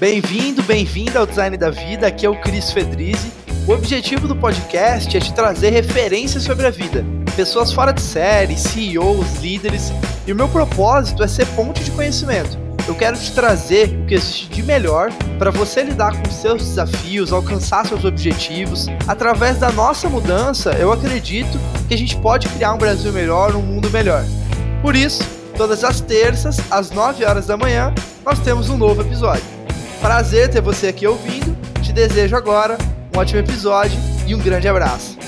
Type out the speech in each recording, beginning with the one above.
Bem-vindo, bem-vinda ao Design da Vida. Aqui é o Cris Fedrizzi. O objetivo do podcast é te trazer referências sobre a vida, pessoas fora de série, CEOs, líderes, e o meu propósito é ser ponte de conhecimento. Eu quero te trazer o que existe de melhor para você lidar com seus desafios, alcançar seus objetivos. Através da nossa mudança, eu acredito que a gente pode criar um Brasil melhor, um mundo melhor. Por isso, todas as terças, às 9 horas da manhã, nós temos um novo episódio. Prazer ter você aqui ouvindo. Te desejo agora um ótimo episódio e um grande abraço.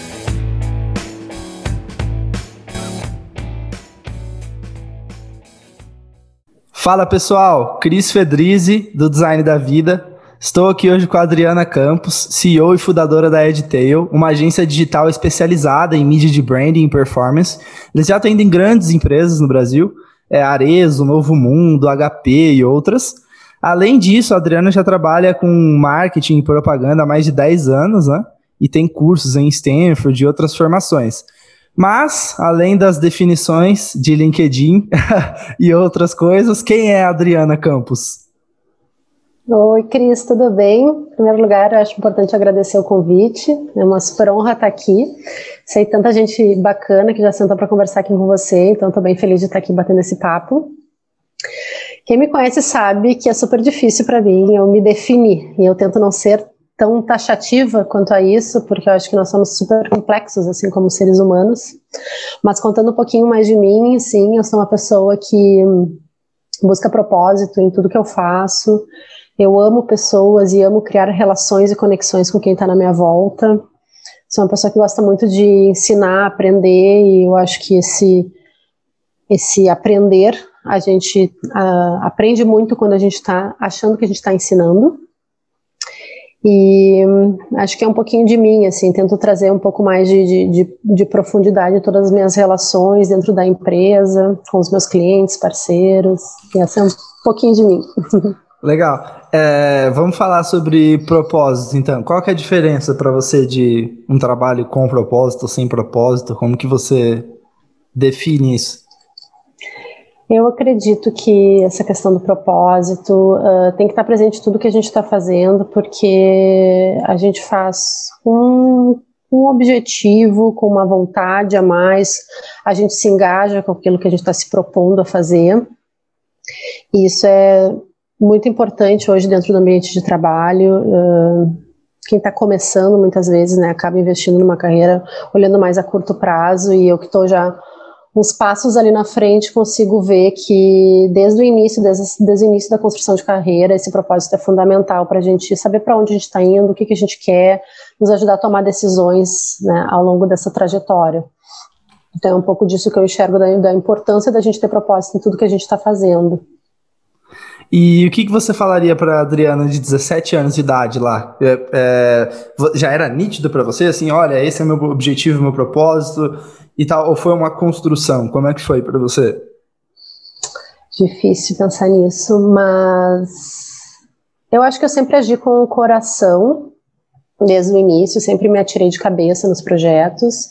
Fala pessoal, Cris Fedrizzi do Design da Vida. Estou aqui hoje com a Adriana Campos, CEO e fundadora da EdTail, uma agência digital especializada em mídia de branding e performance. Eles já atendem grandes empresas no Brasil, é Arezo, Novo Mundo, HP e outras. Além disso, a Adriana já trabalha com marketing e propaganda há mais de 10 anos, né? E tem cursos em Stanford e outras formações. Mas, além das definições de LinkedIn e outras coisas, quem é a Adriana Campos? Oi, Cris, tudo bem? Em primeiro lugar, acho importante agradecer o convite. É uma super honra estar aqui. Sei tanta gente bacana que já sentou para conversar aqui com você, então estou bem feliz de estar aqui batendo esse papo. Quem me conhece sabe que é super difícil para mim eu me definir e eu tento não ser tão taxativa quanto a isso, porque eu acho que nós somos super complexos, assim como seres humanos. Mas contando um pouquinho mais de mim, sim, eu sou uma pessoa que busca propósito em tudo que eu faço. Eu amo pessoas e amo criar relações e conexões com quem está na minha volta. Sou uma pessoa que gosta muito de ensinar, aprender, e eu acho que esse, esse aprender a gente uh, aprende muito quando a gente está achando que a gente está ensinando. E um, acho que é um pouquinho de mim, assim, tento trazer um pouco mais de, de, de, de profundidade em todas as minhas relações dentro da empresa, com os meus clientes, parceiros, e essa é um pouquinho de mim. Legal. É, vamos falar sobre propósito, então. Qual que é a diferença para você de um trabalho com propósito sem propósito? Como que você define isso? Eu acredito que essa questão do propósito uh, tem que estar presente em tudo que a gente está fazendo, porque a gente faz um, um objetivo, com uma vontade a mais, a gente se engaja com aquilo que a gente está se propondo a fazer. E isso é muito importante hoje dentro do ambiente de trabalho. Uh, quem está começando muitas vezes né, acaba investindo numa carreira olhando mais a curto prazo, e eu que estou já uns passos ali na frente, consigo ver que desde o início, desde, desde o início da construção de carreira, esse propósito é fundamental para a gente saber para onde a gente está indo, o que, que a gente quer, nos ajudar a tomar decisões né, ao longo dessa trajetória. Então é um pouco disso que eu enxergo da, da importância da gente ter propósito em tudo que a gente está fazendo. E o que, que você falaria para Adriana de 17 anos de idade lá? É, é, já era nítido para você, assim, olha, esse é meu objetivo, meu propósito, e tal, ou foi uma construção? Como é que foi para você? Difícil pensar nisso, mas eu acho que eu sempre agi com o coração desde o início, sempre me atirei de cabeça nos projetos.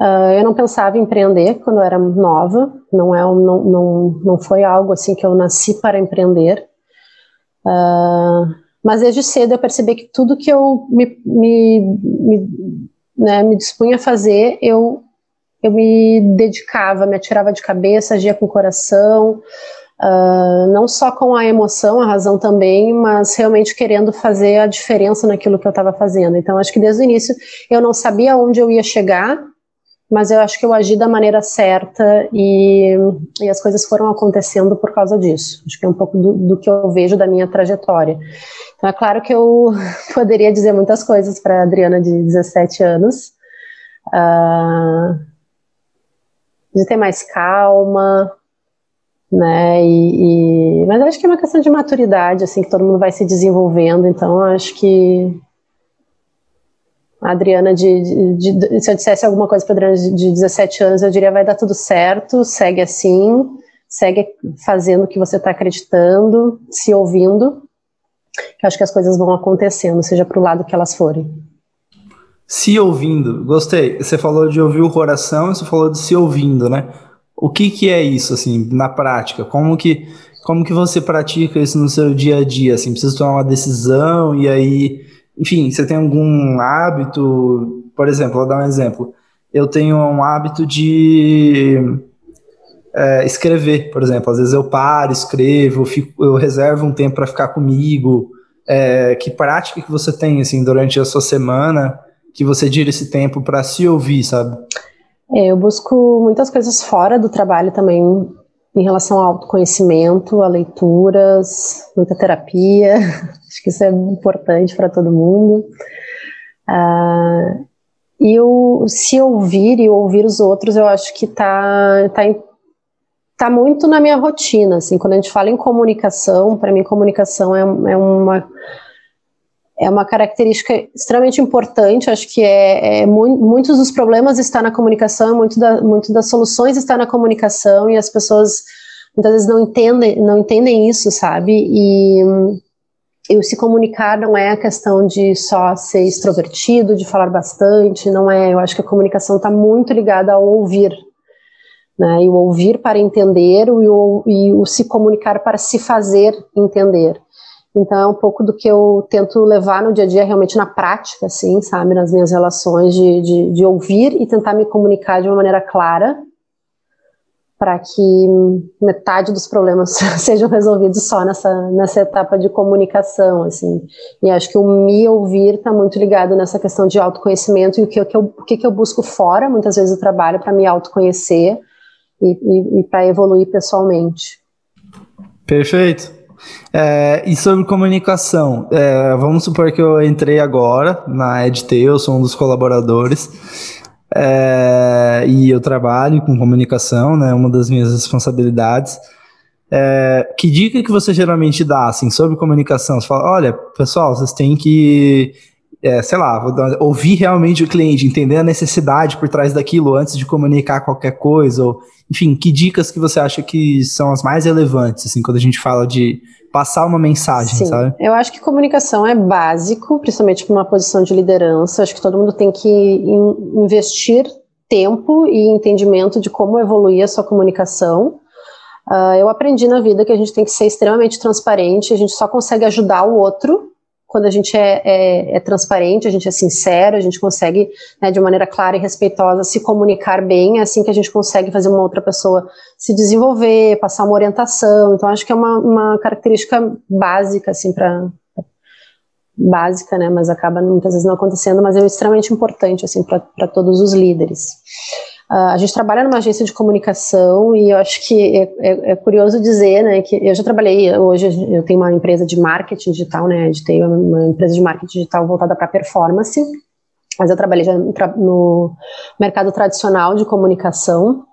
Uh, eu não pensava em empreender quando eu era nova, não, é, não, não, não foi algo assim que eu nasci para empreender. Uh, mas desde cedo eu percebi que tudo que eu me, me, me, né, me dispunha a fazer, eu eu me dedicava, me atirava de cabeça, agia com o coração, uh, não só com a emoção, a razão também, mas realmente querendo fazer a diferença naquilo que eu estava fazendo. Então, acho que desde o início eu não sabia onde eu ia chegar, mas eu acho que eu agi da maneira certa e, e as coisas foram acontecendo por causa disso. Acho que é um pouco do, do que eu vejo da minha trajetória. Então, é claro que eu poderia dizer muitas coisas para a Adriana de 17 anos. Uh, de ter mais calma, né? E, e, mas acho que é uma questão de maturidade, assim, que todo mundo vai se desenvolvendo. Então, acho que a Adriana, de, de, de, se eu dissesse alguma coisa para Adriana de, de 17 anos, eu diria: vai dar tudo certo, segue assim, segue fazendo o que você está acreditando, se ouvindo, que acho que as coisas vão acontecendo, seja para o lado que elas forem. Se ouvindo, gostei. Você falou de ouvir o coração, você falou de se ouvindo, né? O que que é isso, assim, na prática? Como que, como que você pratica isso no seu dia a dia? Assim, precisa tomar uma decisão e aí, enfim, você tem algum hábito? Por exemplo, vou dar um exemplo. Eu tenho um hábito de é, escrever, por exemplo. Às vezes eu paro, escrevo, fico, eu reservo um tempo para ficar comigo. É, que prática que você tem assim durante a sua semana que você tira esse tempo para se ouvir, sabe? É, eu busco muitas coisas fora do trabalho também, em relação ao autoconhecimento, a leituras, muita terapia. Acho que isso é importante para todo mundo. Uh, e o se ouvir e ouvir os outros, eu acho que está tá, tá muito na minha rotina. Assim, quando a gente fala em comunicação, para mim, comunicação é, é uma é uma característica extremamente importante. Acho que é, é muitos dos problemas estão na comunicação, muito, da, muito das soluções estão na comunicação e as pessoas muitas vezes não entendem, não entendem isso, sabe? E, e se comunicar não é a questão de só ser extrovertido, de falar bastante, não é. Eu acho que a comunicação está muito ligada ao ouvir. Né, e o ouvir para entender e o, e o se comunicar para se fazer entender. Então é um pouco do que eu tento levar no dia a dia, realmente na prática, assim, sabe, nas minhas relações, de, de, de ouvir e tentar me comunicar de uma maneira clara, para que metade dos problemas sejam resolvidos só nessa, nessa etapa de comunicação, assim. E acho que o me ouvir está muito ligado nessa questão de autoconhecimento e o que, que, eu, o que, que eu busco fora, muitas vezes, do trabalho, para me autoconhecer e, e, e para evoluir pessoalmente. Perfeito. É, e sobre comunicação, é, vamos supor que eu entrei agora na EdTail, sou um dos colaboradores, é, e eu trabalho com comunicação, né, uma das minhas responsabilidades. É, que dica que você geralmente dá assim, sobre comunicação? Você fala, olha, pessoal, vocês têm que, é, sei lá, ouvir realmente o cliente, entender a necessidade por trás daquilo antes de comunicar qualquer coisa, ou enfim, que dicas que você acha que são as mais relevantes, assim, quando a gente fala de passar uma mensagem, Sim, sabe? Eu acho que comunicação é básico, principalmente para uma posição de liderança. Acho que todo mundo tem que in investir tempo e entendimento de como evoluir a sua comunicação. Uh, eu aprendi na vida que a gente tem que ser extremamente transparente, a gente só consegue ajudar o outro quando a gente é, é, é, transparente, a gente é sincero, a gente consegue, né, de maneira clara e respeitosa, se comunicar bem, é assim que a gente consegue fazer uma outra pessoa se desenvolver, passar uma orientação. Então, acho que é uma, uma característica básica, assim, para básica, né, mas acaba muitas vezes não acontecendo, mas é extremamente importante, assim, para todos os líderes. Uh, a gente trabalha numa agência de comunicação e eu acho que é, é, é, curioso dizer, né, que eu já trabalhei, hoje eu tenho uma empresa de marketing digital, né, de ter uma empresa de marketing digital voltada para performance, mas eu trabalhei já no mercado tradicional de comunicação.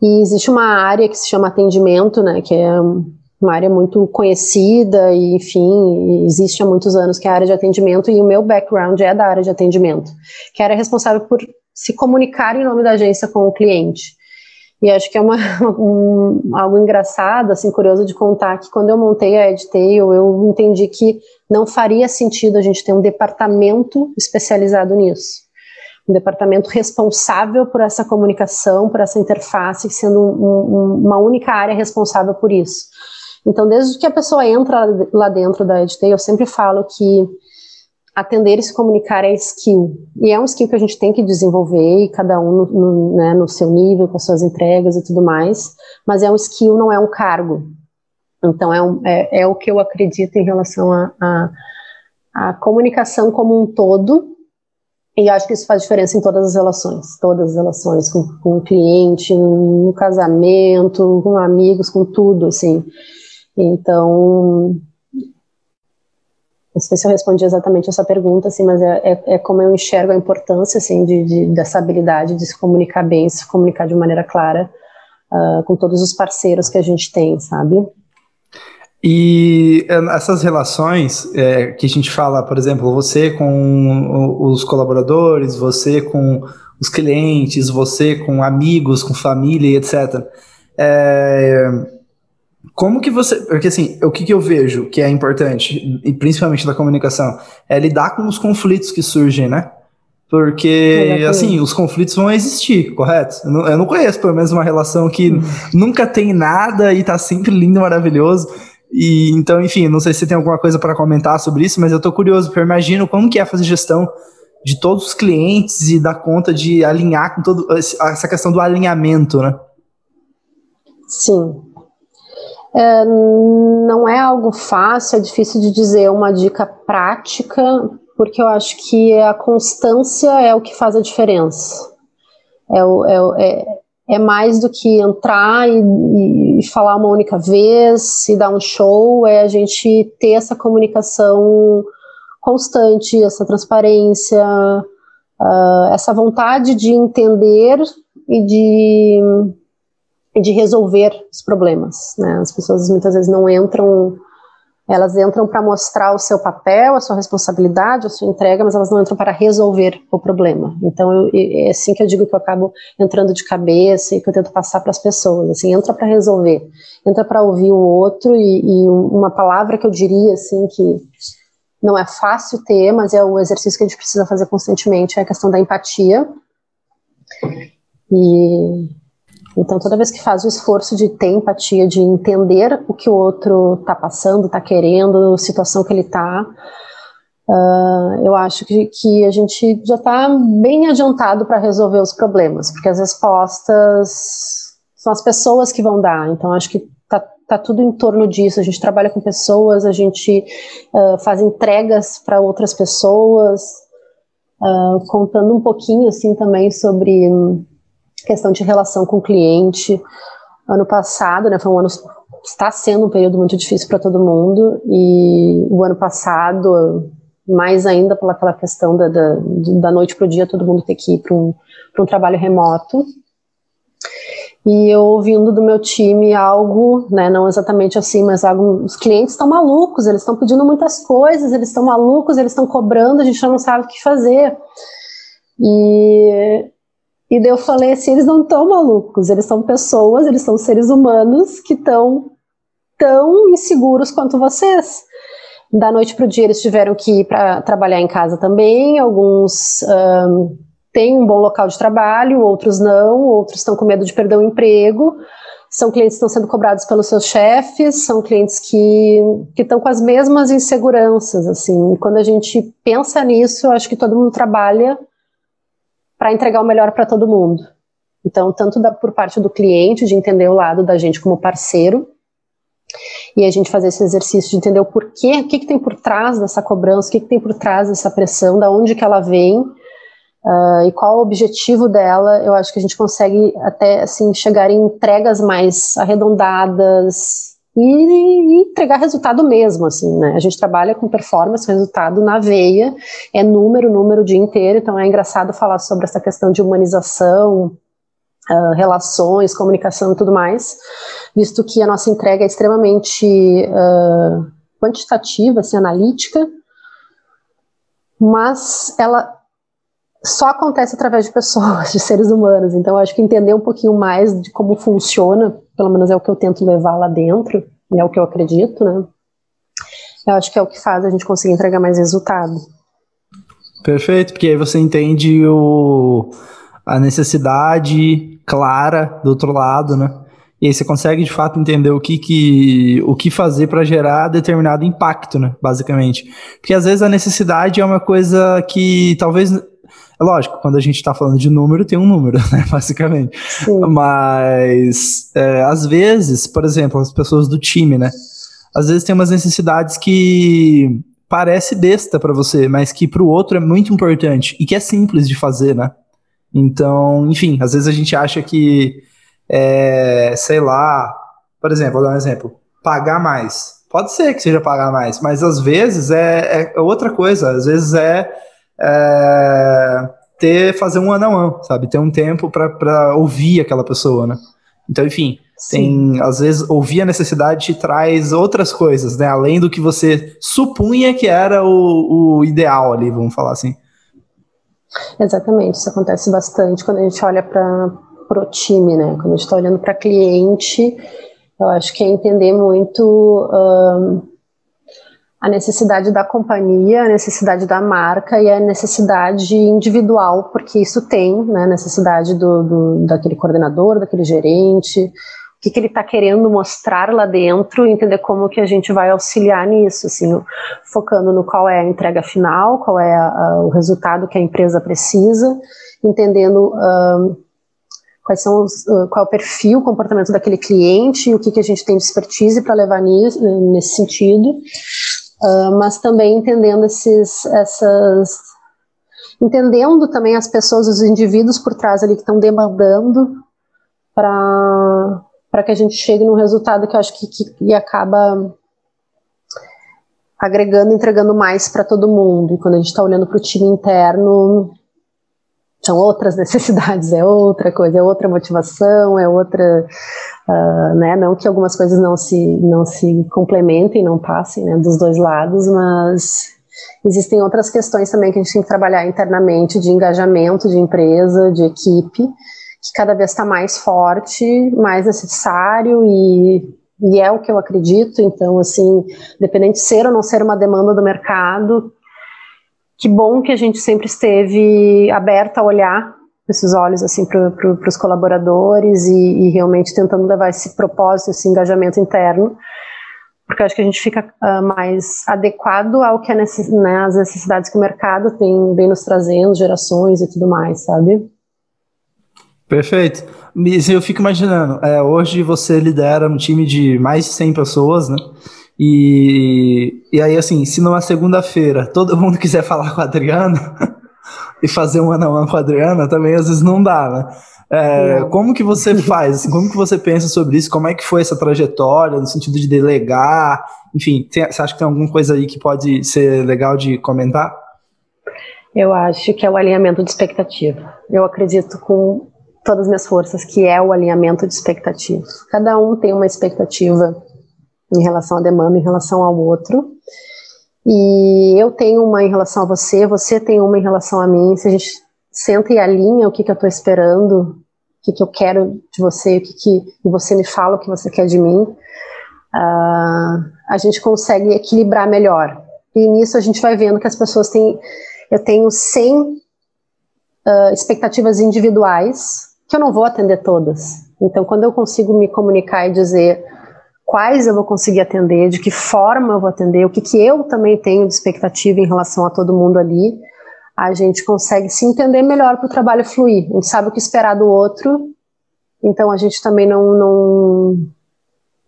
E existe uma área que se chama atendimento, né, que é uma área muito conhecida e, enfim, existe há muitos anos que é a área de atendimento e o meu background é da área de atendimento, que era responsável por se comunicar em nome da agência com o cliente. E acho que é uma, um, algo engraçado, assim, curioso de contar que quando eu montei a EdTail, eu entendi que não faria sentido a gente ter um departamento especializado nisso. Um departamento responsável por essa comunicação, por essa interface, sendo um, um, uma única área responsável por isso. Então, desde que a pessoa entra lá dentro da EdTail, eu sempre falo que atender e se comunicar é skill. E é um skill que a gente tem que desenvolver, e cada um no, no, né, no seu nível, com as suas entregas e tudo mais, mas é um skill, não é um cargo. Então, é, um, é, é o que eu acredito em relação a comunicação como um todo, e acho que isso faz diferença em todas as relações, todas as relações, com, com o cliente, no casamento, com amigos, com tudo, assim. Então, não sei se eu respondi exatamente essa pergunta, assim, mas é, é, é como eu enxergo a importância, assim, de, de, dessa habilidade de se comunicar bem, se comunicar de maneira clara uh, com todos os parceiros que a gente tem, sabe? E é, essas relações é, que a gente fala, por exemplo, você com os colaboradores, você com os clientes, você com amigos, com família, etc. É, como que você. Porque assim, o que, que eu vejo que é importante, e principalmente da comunicação, é lidar com os conflitos que surgem, né? Porque, assim, os conflitos vão existir, correto? Eu não, eu não, conheço, pelo menos, uma relação que hum. nunca tem nada e tá sempre lindo e maravilhoso. E então, enfim, não sei se você tem alguma coisa para comentar sobre isso, mas eu tô curioso, porque eu imagino como que é fazer gestão de todos os clientes e dar conta de alinhar com todo essa questão do alinhamento, né? Sim. É, não é algo fácil, é difícil de dizer uma dica prática, porque eu acho que a constância é o que faz a diferença. É, é, é, é mais do que entrar e, e, falar uma única vez e dar um show, é a gente ter essa comunicação constante, essa transparência, uh, essa vontade de entender e de, e de resolver os problemas. Né? As pessoas muitas vezes não entram elas entram para mostrar o seu papel, a sua responsabilidade, a sua entrega, mas elas não entram para resolver o problema. Então, eu, é assim que eu digo que eu acabo entrando de cabeça e que eu tento passar para as pessoas. Assim, entra para resolver, entra para ouvir o outro e, e, uma palavra que eu diria assim que não é fácil ter, mas é o exercício que a gente precisa fazer constantemente é a questão da empatia. E então, toda vez que faz o esforço de ter empatia, de entender o que o outro está passando, está querendo, a situação que ele está, uh, ah, eu acho que, que a gente já está bem adiantado para resolver os problemas, porque as respostas são as pessoas que vão dar. Então, acho que está tá tudo em torno disso. A gente trabalha com pessoas, a gente uh, faz entregas para outras pessoas, uh, contando um pouquinho assim também sobre questão de relação com o cliente. Ano passado, né, foi um ano está sendo um período muito difícil para todo mundo e o ano passado mais ainda pela aquela questão da, da, da noite para o dia todo mundo ter que ir para um, um trabalho remoto e eu ouvindo do meu time algo, né, não exatamente assim, mas algo, os clientes estão malucos, eles estão pedindo muitas coisas, eles estão malucos, eles estão cobrando, a gente não sabe o que fazer. E e daí eu falei assim: eles não estão malucos, eles são pessoas, eles são seres humanos que estão tão inseguros quanto vocês. Da noite para o dia eles tiveram que ir para trabalhar em casa também, alguns um, têm um bom local de trabalho, outros não, outros estão com medo de perder o emprego. São clientes que estão sendo cobrados pelos seus chefes, são clientes que, que estão com as mesmas inseguranças, assim. E quando a gente pensa nisso, eu acho que todo mundo trabalha para entregar o melhor para todo mundo. Então, tanto da, por parte do cliente, de entender o lado da gente como parceiro, e a gente fazer esse exercício de entender o porquê, o que, que tem por trás dessa cobrança, o que, que tem por trás dessa pressão, da onde que ela vem, uh, e qual o objetivo dela, eu acho que a gente consegue até, assim, chegar em entregas mais arredondadas, e, entregar resultado mesmo, assim, né? A gente trabalha com performance, resultado na veia, é número, número o dia inteiro, então é engraçado falar sobre essa questão de humanização, uh, relações, comunicação e tudo mais, visto que a nossa entrega é extremamente uh, quantitativa, assim, analítica, mas ela só acontece através de pessoas, de seres humanos. Então, acho que entender um pouquinho mais de como funciona, pelo menos é o que eu tento levar lá dentro, e é o que eu acredito, né? Eu acho que é o que faz a gente conseguir entregar mais resultado. Perfeito, porque aí você entende o, a necessidade clara do outro lado, né? E aí você consegue de fato entender o que, que, o que fazer para gerar determinado impacto, né? Basicamente. Porque às vezes a necessidade é uma coisa que talvez é lógico, quando a gente está falando de número, tem um número, né, basicamente. Sim. Mas, é, às vezes, por exemplo, as pessoas do time, né? Às vezes tem umas necessidades que parece besta para você, mas que para o outro é muito importante e que é simples de fazer, né? Então, enfim, às vezes a gente acha que, é, sei lá, por exemplo, vou dar um exemplo, pagar mais. Pode ser que seja pagar mais, mas às vezes é, é outra coisa. Às vezes é é, ter fazer um ano a one, sabe? Ter um tempo para ouvir aquela pessoa, né? Então, enfim, Sim. tem às vezes ouvir a necessidade te traz outras coisas, né? Além do que você supunha que era o, o ideal ali, vamos falar assim. Exatamente, isso acontece bastante quando a gente olha para o time, né? Quando a gente está olhando para cliente, eu acho que é entender muito. Um, a necessidade da companhia, a necessidade da marca e a necessidade individual, porque isso tem, né, necessidade do, do daquele coordenador, daquele gerente, o que, que ele está querendo mostrar lá dentro, entender como que a gente vai auxiliar nisso, assim, focando no qual é a entrega final, qual é a, a, o resultado que a empresa precisa, entendendo quais são os, uh, qual é o perfil, o comportamento daquele cliente o que, que a gente tem de expertise para levar nisso, nesse sentido, uh, mas também entendendo esses, essas, entendendo também as pessoas, os indivíduos por trás ali que estão demandando para para que a gente chegue num resultado que eu acho que, que, que acaba agregando, entregando mais para todo mundo. E quando a gente está olhando para o time interno, são outras necessidades, é outra coisa, é outra motivação, é outra, uh, né, não que algumas coisas não se, não se complementem, não passem, né, dos dois lados, mas existem outras questões também que a gente tem que trabalhar internamente, de engajamento de empresa, de equipe, que cada vez está mais forte, mais necessário e, e é o que eu acredito, então, assim, dependente de ser ou não ser uma demanda do mercado, que bom que a gente sempre esteve aberto a olhar esses olhos assim para pro, os colaboradores e, e, realmente tentando levar esse propósito, esse engajamento interno, porque acho que a gente fica uh, mais adequado ao que é necess, né, as necessidades que o mercado tem vem nos trazendo, gerações e tudo mais, sabe? Perfeito. Eu fico imaginando, é, hoje você lidera um time de mais de 100 pessoas, né? E, e aí, assim, se numa segunda-feira todo mundo quiser falar com a Adriana e fazer um ano a um com a Adriana, também às vezes não dá, né? É, como que você faz? Assim, como que você pensa sobre isso? Como é que foi essa trajetória no sentido de delegar? Enfim, tem, você acha que tem alguma coisa aí que pode ser legal de comentar? Eu acho que é o alinhamento de expectativa. Eu acredito com todas as minhas forças que é o alinhamento de expectativa. Cada um tem uma expectativa em relação à demanda, em relação ao outro. E eu tenho uma em relação a você, você tem uma em relação a mim. Se a gente senta e alinha o que, que eu estou esperando, o que, que eu quero de você, o que, que e você me fala o que você quer de mim, uh, a gente consegue equilibrar melhor. E nisso a gente vai vendo que as pessoas têm. Eu tenho 100 uh, ah, expectativas individuais que eu não vou atender todas. Então, quando eu consigo me comunicar e dizer quais eu vou conseguir atender, de que forma eu vou atender, o que, que eu também tenho de expectativa em relação a todo mundo ali, a gente consegue se entender melhor para o trabalho fluir. A gente sabe o que esperar do outro, então a gente também não, não,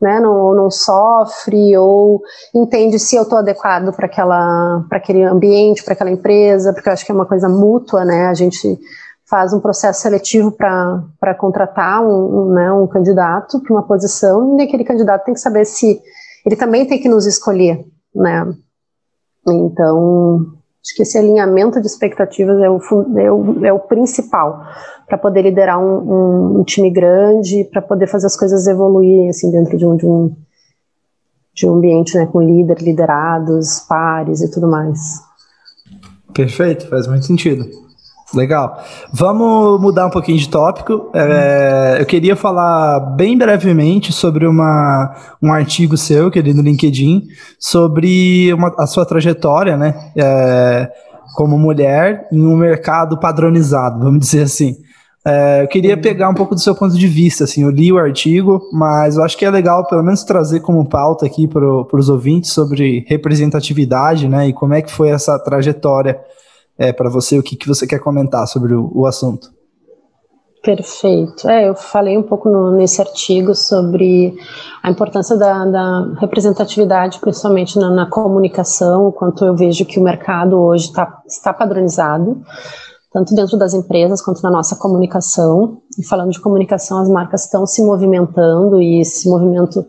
né, não, não sofre ou entende se eu estou adequado para aquele ambiente, para aquela empresa, porque eu acho que é uma coisa mútua, né? A gente faz um processo seletivo para contratar um, um, né, um candidato para uma posição, e aquele candidato tem que saber se ele também tem que nos escolher, né? Então, acho que esse alinhamento de expectativas é o, é o, é o principal para poder liderar um, um, time grande, para poder fazer as coisas evoluírem assim dentro de um, de um, de um ambiente né, com líder, liderados, pares e tudo mais. Perfeito, faz muito sentido. Legal. Vamos mudar um pouquinho de tópico. É, eu queria falar bem brevemente sobre uma, um artigo seu, que é no LinkedIn, sobre uma, a sua trajetória, né? É, como mulher em um mercado padronizado, vamos dizer assim. É, eu queria pegar um pouco do seu ponto de vista, assim, eu li o artigo, mas eu acho que é legal pelo menos trazer como pauta aqui para os ouvintes sobre representatividade, né, e como é que foi essa trajetória é, para você, o que, que você quer comentar sobre o, o assunto. Perfeito. É, eu falei um pouco no, nesse artigo sobre a importância da, da representatividade, principalmente na, na, comunicação, quanto eu vejo que o mercado hoje tá, está padronizado, tanto dentro das empresas quanto na nossa comunicação. E falando de comunicação, as marcas estão se movimentando e esse movimento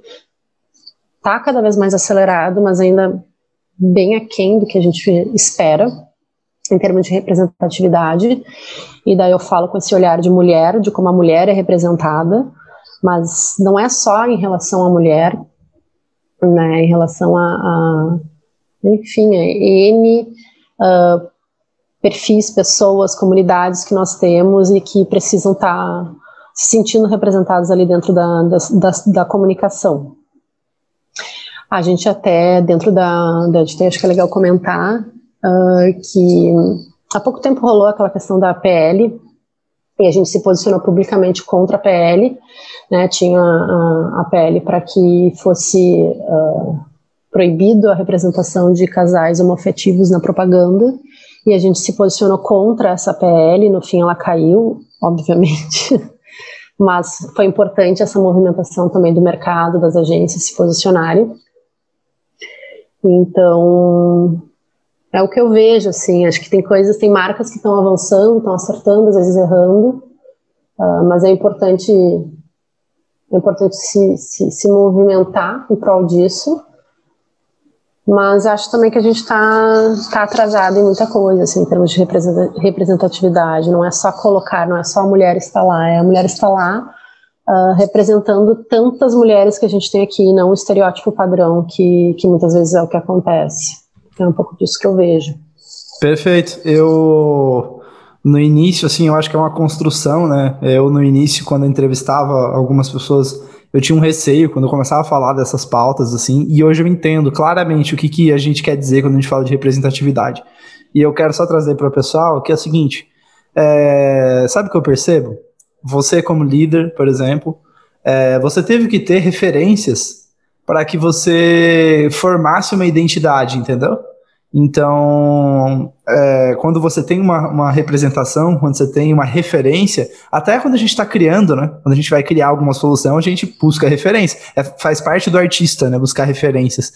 está cada vez mais acelerado, mas ainda bem aquém do que a gente espera em termos de representatividade, e daí eu falo com esse olhar de mulher, de como a mulher é representada, mas não é só em relação à mulher, né, em relação a, a enfim, a N uh, perfis, pessoas, comunidades que nós temos e que precisam estar tá se sentindo representados ali dentro da, da, da, da comunicação. A gente até, dentro da, da acho que é legal comentar uh, que há pouco tempo rolou aquela questão da PL, e a gente se posicionou publicamente contra a PL, né, tinha a, a PL para que fosse uh, proibido a representação de casais homoafetivos na propaganda, e a gente se posicionou contra essa PL, no fim ela caiu, obviamente, mas foi importante essa movimentação também do mercado, das agências se posicionarem. Então, é o que eu vejo, assim, acho que tem coisas, tem marcas que estão avançando, estão acertando, às vezes errando, uh, mas é importante, é importante se, se, se movimentar em prol disso, mas acho também que a gente está tá atrasado em muita coisa, assim, em termos de representatividade. Não é só colocar, não é só a mulher estar lá, é a mulher estar lá uh, representando tantas mulheres que a gente tem aqui, não o estereótipo padrão que, que muitas vezes é o que acontece. É um pouco disso que eu vejo. Perfeito. Eu no início, assim, eu acho que é uma construção, né? Eu no início, quando eu entrevistava algumas pessoas eu tinha um receio quando eu começava a falar dessas pautas, assim, e hoje eu entendo claramente o que, que a gente quer dizer quando a gente fala de representatividade. E eu quero só trazer para o pessoal que é o seguinte: é, sabe o que eu percebo? Você, como líder, por exemplo, é, você teve que ter referências para que você formasse uma identidade, entendeu? Então, é, quando você tem uma, uma, representação, quando você tem uma referência, até quando a gente está criando, né? Quando a gente vai criar alguma solução, a gente busca referência. É, faz parte do artista, né? Buscar referências.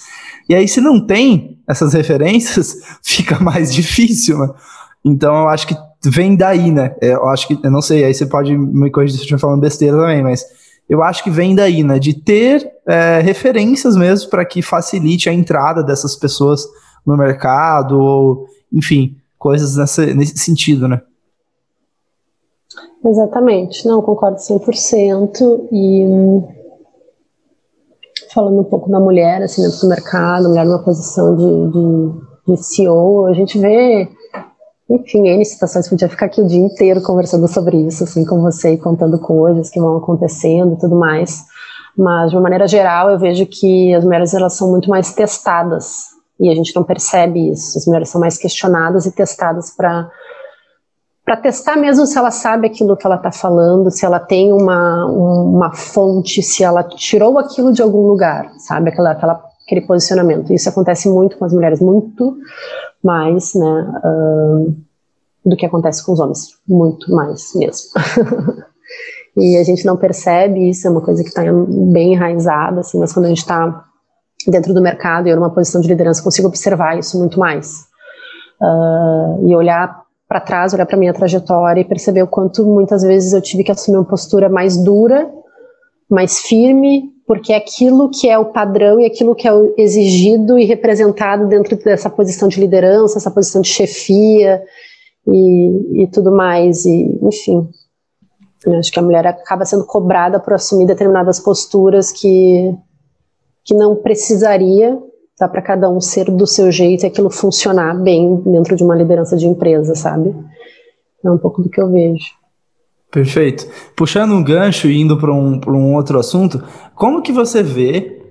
E aí, se não tem essas referências, fica mais difícil, né? Então, eu acho que vem daí, né? É, eu acho que, eu não sei, aí você pode me corrigir se eu estiver falando besteira também, mas eu acho que vem daí, né? De ter é, referências mesmo para que facilite a entrada dessas pessoas no mercado, ou, enfim, coisas nessa, nesse sentido, né? Exatamente, não, concordo 100%. E falando um pouco da mulher, assim, dentro do mercado, mulher numa posição de, de, de CEO, a gente vê, enfim, N situações, podia ficar aqui o dia inteiro conversando sobre isso, assim, com você e contando coisas que vão acontecendo e tudo mais. Mas, de uma maneira geral, eu vejo que as mulheres, elas são muito mais testadas e a gente não percebe isso. As mulheres são mais questionadas e testadas para para testar mesmo se ela sabe aquilo que ela está falando, se ela tem uma, uma fonte, se ela tirou aquilo de algum lugar, sabe? Aquela, aquela, aquele posicionamento. Isso acontece muito com as mulheres, muito mais, né? Uh, do que acontece com os homens, muito mais mesmo. e a gente não percebe isso, é uma coisa que está bem enraizada, assim, mas quando a gente está dentro do mercado e eu numa posição de liderança consigo observar isso muito mais uh, e olhar para trás, olhar para minha trajetória e perceber o quanto muitas vezes eu tive que assumir uma postura mais dura, mais firme, porque é aquilo que é o padrão e aquilo que é exigido e representado dentro dessa posição de liderança, essa posição de chefia e, e tudo mais, e enfim. Acho que a mulher acaba sendo cobrada por assumir determinadas posturas que que não precisaria dá para cada um ser do seu jeito e aquilo funcionar bem dentro de uma liderança de empresa, sabe? É um pouco do que eu vejo. Perfeito. Puxando um gancho e indo para um, um outro assunto, como que você vê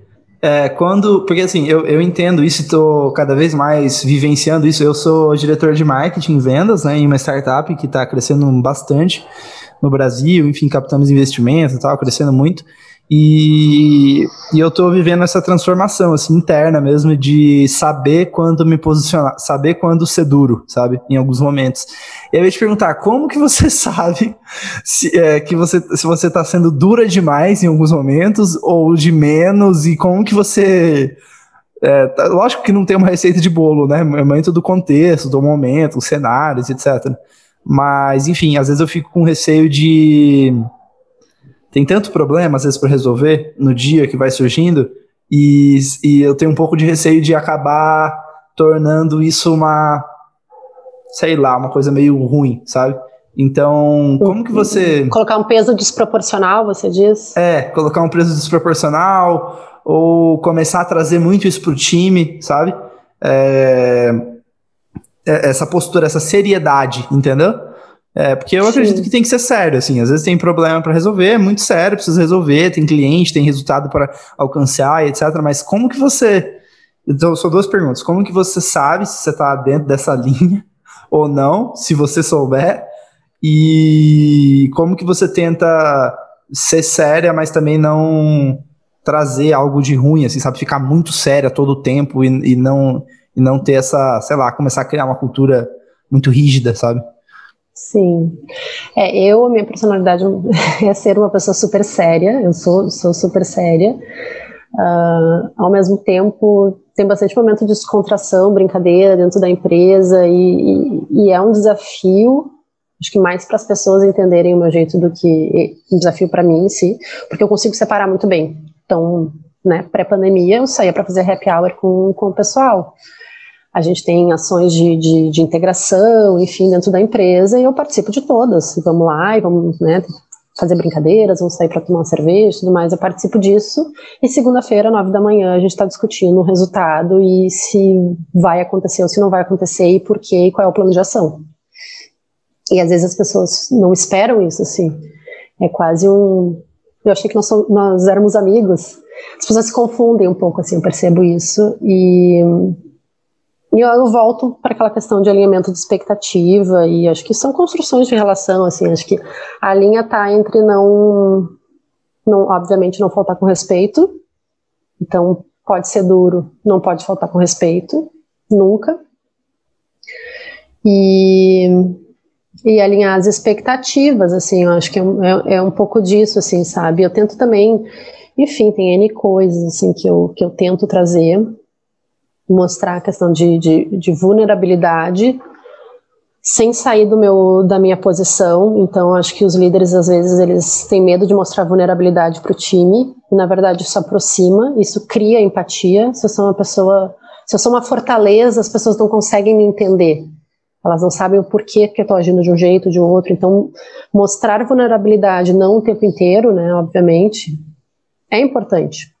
é, quando. Porque assim, eu, eu entendo isso e estou cada vez mais vivenciando isso. Eu sou diretor de marketing e vendas né, em uma startup que está crescendo bastante no Brasil, enfim, captamos investimento e tal, crescendo muito. E, e eu estou vivendo essa transformação assim interna mesmo de saber quando me posicionar, saber quando ser duro, sabe? Em alguns momentos. E eu ia te perguntar, como que você sabe se, é, que você, se você está sendo dura demais em alguns momentos ou de menos e como que você é, tá, lógico que não tem uma receita de bolo, né? É muito do contexto, do momento, os cenários, etc. Mas, enfim, às vezes eu fico com receio de tem tanto problema, às vezes, para resolver no dia que vai surgindo, e, e eu tenho um pouco de receio de acabar tornando isso uma, sei lá, uma coisa meio ruim, sabe? Então, como que você. Colocar um peso desproporcional, você diz? É, colocar um peso desproporcional, ou começar a trazer muito isso pro time, sabe? É... é essa postura, essa seriedade, entendeu? É, porque eu Sim. acredito que tem que ser sério, assim, às vezes tem problema para resolver, é muito sério, precisa resolver, tem cliente, tem resultado para alcançar, etc. Mas como que você. Então, são duas perguntas. Como que você sabe se você está dentro dessa linha ou não, se você souber? E como que você tenta ser séria, mas também não trazer algo de ruim, assim, sabe? Ficar muito séria todo o tempo e, e não, e não ter essa, sei lá, começar a criar uma cultura muito rígida, sabe? Sim. É, eu, a minha personalidade é ser uma pessoa super séria, eu sou, sou super séria. Uh, ao mesmo tempo, tem bastante momento de descontração, brincadeira dentro da empresa, e, e, e é um desafio, acho que mais para as pessoas entenderem o meu jeito do que um desafio para mim em si, porque eu consigo separar muito bem. Então, né, pré-pandemia, eu saía para fazer happy hour com, com o pessoal a gente tem ações de, de, de, integração, enfim, dentro da empresa, e eu participo de todas. Vamos lá e vamos né, fazer brincadeiras, vamos sair para tomar uma cerveja tudo mais. Eu participo disso. E segunda-feira, nove da manhã, a gente está discutindo o resultado e se vai acontecer ou se não vai acontecer, e por quê, e qual é o plano de ação. E às vezes as pessoas não esperam isso, assim. É quase um. Eu achei que nós, somos, nós éramos amigos. As pessoas se confundem um pouco, assim, eu percebo isso. E e eu volto para aquela questão de alinhamento de expectativa e acho que são construções de relação, assim, acho que a linha está entre não, não, obviamente não faltar com respeito, então pode ser duro, não pode faltar com respeito, nunca, e, e alinhar as expectativas, assim, eu acho que é, é, é um pouco disso, assim, sabe, eu tento também, enfim, tem N coisas, assim, que eu, que eu tento trazer, mostrar a questão de, de, de vulnerabilidade sem sair do meu da minha posição. Então, acho que os líderes às vezes eles têm medo de mostrar vulnerabilidade para o time. E, na verdade, isso aproxima, isso cria empatia. Se eu sou uma pessoa, se eu sou uma fortaleza, as pessoas não conseguem me entender. Elas não sabem o porquê que eu estou agindo de um jeito de outro. Então, mostrar vulnerabilidade não o tempo inteiro, né? Obviamente, é importante.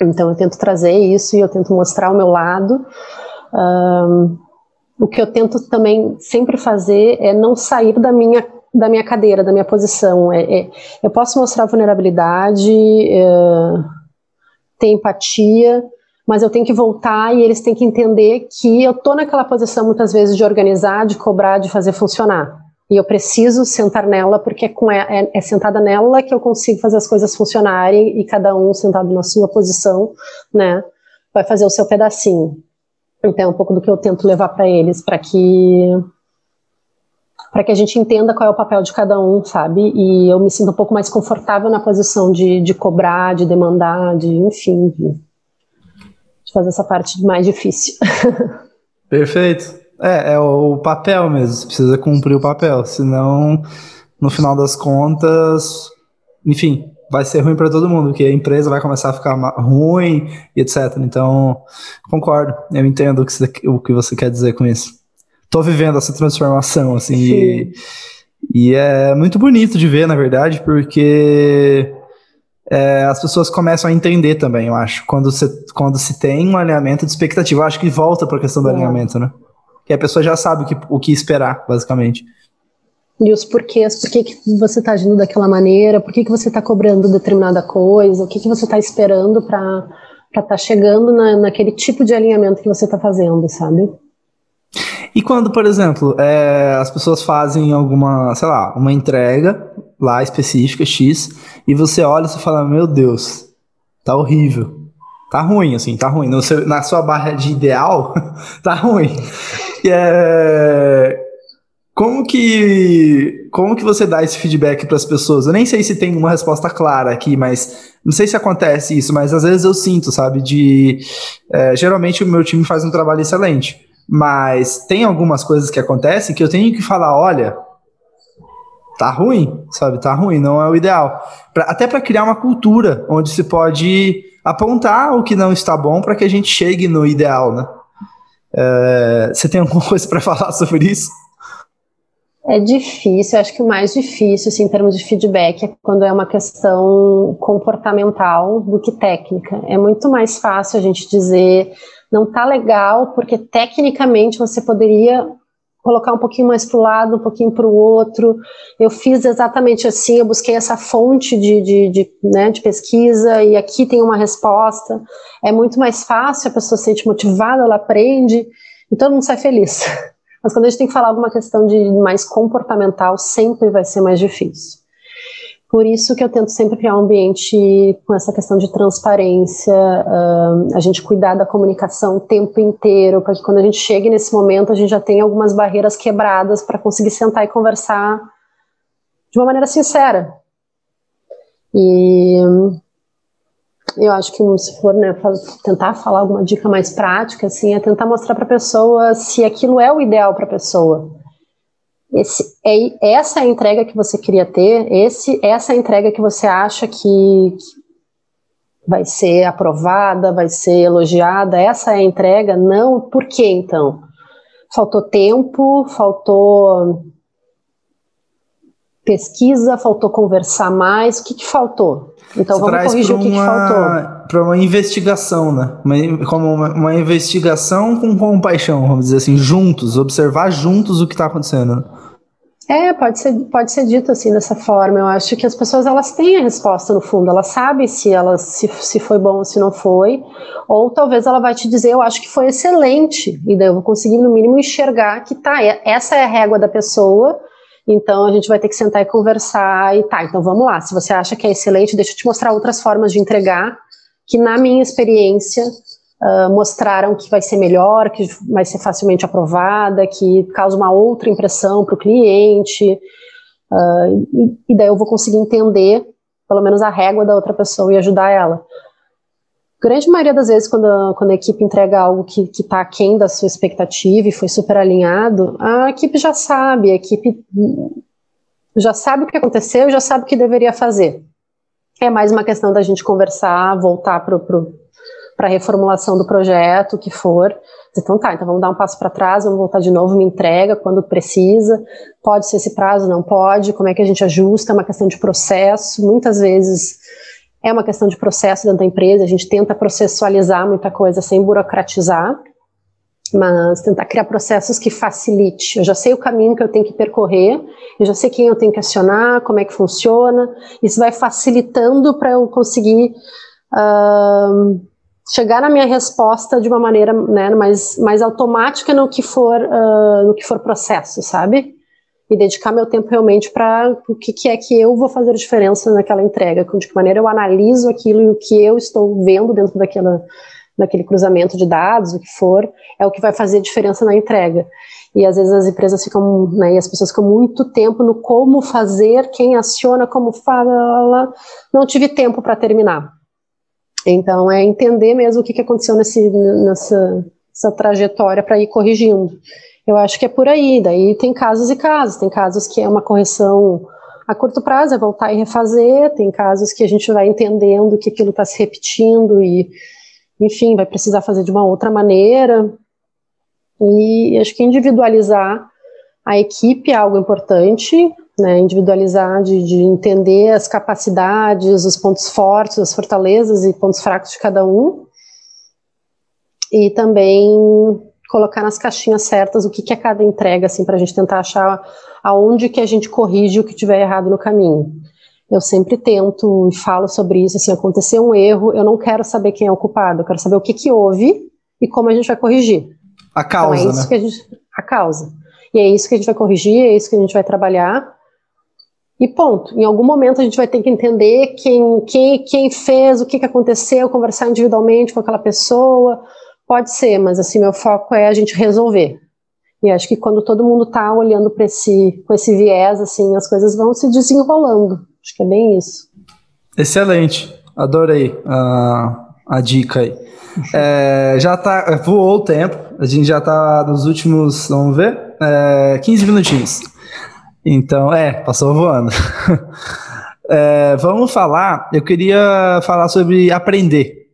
Então eu tento trazer isso e eu tento mostrar o meu lado. Um, o que eu tento também sempre fazer é não sair da minha da minha cadeira, da minha posição. É, é eu posso mostrar vulnerabilidade, é, ter empatia, mas eu tenho que voltar e eles têm que entender que eu estou naquela posição muitas vezes de organizar, de cobrar, de fazer funcionar. E eu preciso sentar nela, porque é, com é, é, sentada nela que eu consigo fazer as coisas funcionarem e cada um sentado na sua posição, né, vai fazer o seu pedacinho. Então, é um pouco do que eu tento levar para eles, para que para que a gente entenda qual é o papel de cada um, sabe? E eu me sinto um pouco mais confortável na posição de, de cobrar, de demandar, de, enfim, de, de fazer essa parte mais difícil. Perfeito. É, é o papel mesmo, você precisa cumprir o papel, senão, no final das contas, enfim, vai ser ruim para todo mundo, porque a empresa vai começar a ficar ruim e etc. Então, concordo, eu entendo o que você, o que você quer dizer com isso. Tô vivendo essa transformação, assim, e, e, é muito bonito de ver, na verdade, porque é, as pessoas começam a entender também, eu acho, quando, você, quando se tem um alinhamento de expectativa. Eu acho que volta para a questão do é. alinhamento, né? Que a pessoa já sabe o que, o que esperar, basicamente. E os porquês, por que, que você está agindo daquela maneira, por que, que você está cobrando determinada coisa, o que, que você está esperando para estar tá chegando na, naquele tipo de alinhamento que você está fazendo, sabe? E quando, por exemplo, é, as pessoas fazem alguma, sei lá, uma entrega lá específica, X, e você olha e fala, meu Deus, tá horrível. Tá ruim, assim, tá ruim. Seu, na sua barra de ideal, tá ruim. É, como que como que você dá esse feedback para as pessoas? Eu nem sei se tem uma resposta clara aqui, mas não sei se acontece isso, mas às vezes eu sinto, sabe? De é, geralmente o meu time faz um trabalho excelente, mas tem algumas coisas que acontecem que eu tenho que falar, olha, tá ruim, sabe? Tá ruim, não é o ideal. Pra, até para criar uma cultura onde se pode apontar o que não está bom para que a gente chegue no ideal, né? É, você tem alguma coisa para falar sobre isso? É difícil, acho que o mais difícil, assim, em termos de feedback, é quando é uma questão comportamental do que técnica. É muito mais fácil a gente dizer, não tá legal, porque tecnicamente você poderia colocar um pouquinho mais para o lado, um pouquinho para o outro. Eu fiz exatamente assim, eu busquei essa fonte de, de, de, né, de pesquisa e aqui tem uma resposta. É muito mais fácil, a pessoa se sente motivada, ela aprende e todo mundo sai feliz. Mas quando a gente tem que falar alguma questão de mais comportamental, sempre vai ser mais difícil. Por isso que eu tento sempre criar um ambiente com essa questão de transparência, uh, a gente cuidar da comunicação o tempo inteiro, para que quando a gente chegue nesse momento, a gente já tenha algumas barreiras quebradas para conseguir sentar e conversar de uma maneira sincera. E eu acho que se for né, tentar falar alguma dica mais prática, assim, é tentar mostrar para a pessoa se aquilo é o ideal para a pessoa. Esse, é, essa é a entrega que você queria ter, esse, essa é a entrega que você acha que, que vai ser aprovada, vai ser elogiada, essa é a entrega, não, por que então? Faltou tempo, faltou pesquisa, faltou conversar mais, o que, que faltou? Então Você vamos corrigir o que, uma, que faltou. Para uma investigação, né? Uma, como uma, uma, investigação com compaixão, vamos dizer assim, juntos, observar juntos o que está acontecendo. É, pode ser, pode ser dito assim dessa forma. Eu acho que as pessoas elas têm a resposta no fundo, elas sabem se elas se, se foi bom ou se não foi, ou talvez ela vai te dizer, eu acho que foi excelente, e daí eu vou conseguir no mínimo enxergar que tá, essa é a régua da pessoa, então a gente vai ter que sentar e conversar e tá, então vamos lá. Se você acha que é excelente, deixa eu te mostrar outras formas de entregar, que na minha experiência uh, mostraram que vai ser melhor, que vai ser facilmente aprovada, que causa uma outra impressão para o cliente, uh, e, daí eu vou conseguir entender pelo menos a régua da outra pessoa e ajudar ela. Grande maioria das vezes, quando a, quando a equipe entrega algo que está aquém da sua expectativa e foi super alinhado, a equipe já sabe, a equipe já sabe o que aconteceu, já sabe o que deveria fazer. É mais uma questão da gente conversar, voltar para para reformulação do projeto, o que for. Então tá, então vamos dar um passo para trás, vamos voltar de novo, me entrega quando precisa. Pode ser esse prazo, não pode, como é que a gente ajusta, é uma questão de processo. Muitas vezes é uma questão de processo dentro da empresa, a gente tenta processualizar muita coisa sem burocratizar, mas tentar criar processos que facilite. Eu já sei o caminho que eu tenho que percorrer, eu já sei quem eu tenho que acionar, como é que funciona, isso vai facilitando para eu conseguir uh, chegar na minha resposta de uma maneira né, mais, mais automática no que for uh, no que for processo, sabe? E dedicar meu tempo realmente para o que, que, é que eu vou fazer diferença naquela entrega, de que maneira eu analiso aquilo e o que eu estou vendo dentro daquela, daquele cruzamento de dados, o que for, é o que vai fazer diferença na entrega. E às vezes as empresas ficam, né, e as pessoas ficam muito tempo no como fazer, quem aciona, como fala, não tive tempo para terminar. Então, é entender mesmo o que, que aconteceu nesse, nessa, nessa trajetória para ir corrigindo. Eu acho que é por aí. Daí tem casos e casos. Tem casos que é uma correção a curto prazo, é voltar e refazer. Tem casos que a gente vai entendendo que aquilo está se repetindo e, enfim, vai precisar fazer de uma outra maneira. E acho que individualizar a equipe é algo importante né, individualizar, de, de, entender as capacidades, os pontos fortes, as fortalezas e pontos fracos de cada um, e também colocar nas caixinhas certas o que, que é cada entrega, assim, para a gente tentar achar aonde que a gente corrige o que tiver errado no caminho. Eu sempre tento e falo sobre isso, assim, aconteceu um erro, eu não quero saber quem é o culpado, eu quero saber o que, que houve e como a gente vai corrigir. A causa, então é isso né? que a gente, a causa. E é isso que a gente vai corrigir, é isso que a gente vai trabalhar, e ponto. Em algum momento a gente vai ter que entender quem, quem, quem fez, o que, que aconteceu, conversar individualmente com aquela pessoa. Pode ser, mas assim, meu foco é a gente resolver. E acho que quando todo mundo está olhando para esse, com esse viés, assim, as coisas vão se desenrolando. Acho que é bem isso. Excelente. Adorei a, a dica aí. É, já tá, voou o tempo, a gente já está nos últimos, vamos ver, é, 15 minutinhos. Então, é, passou voando. é, vamos falar, eu queria falar sobre aprender.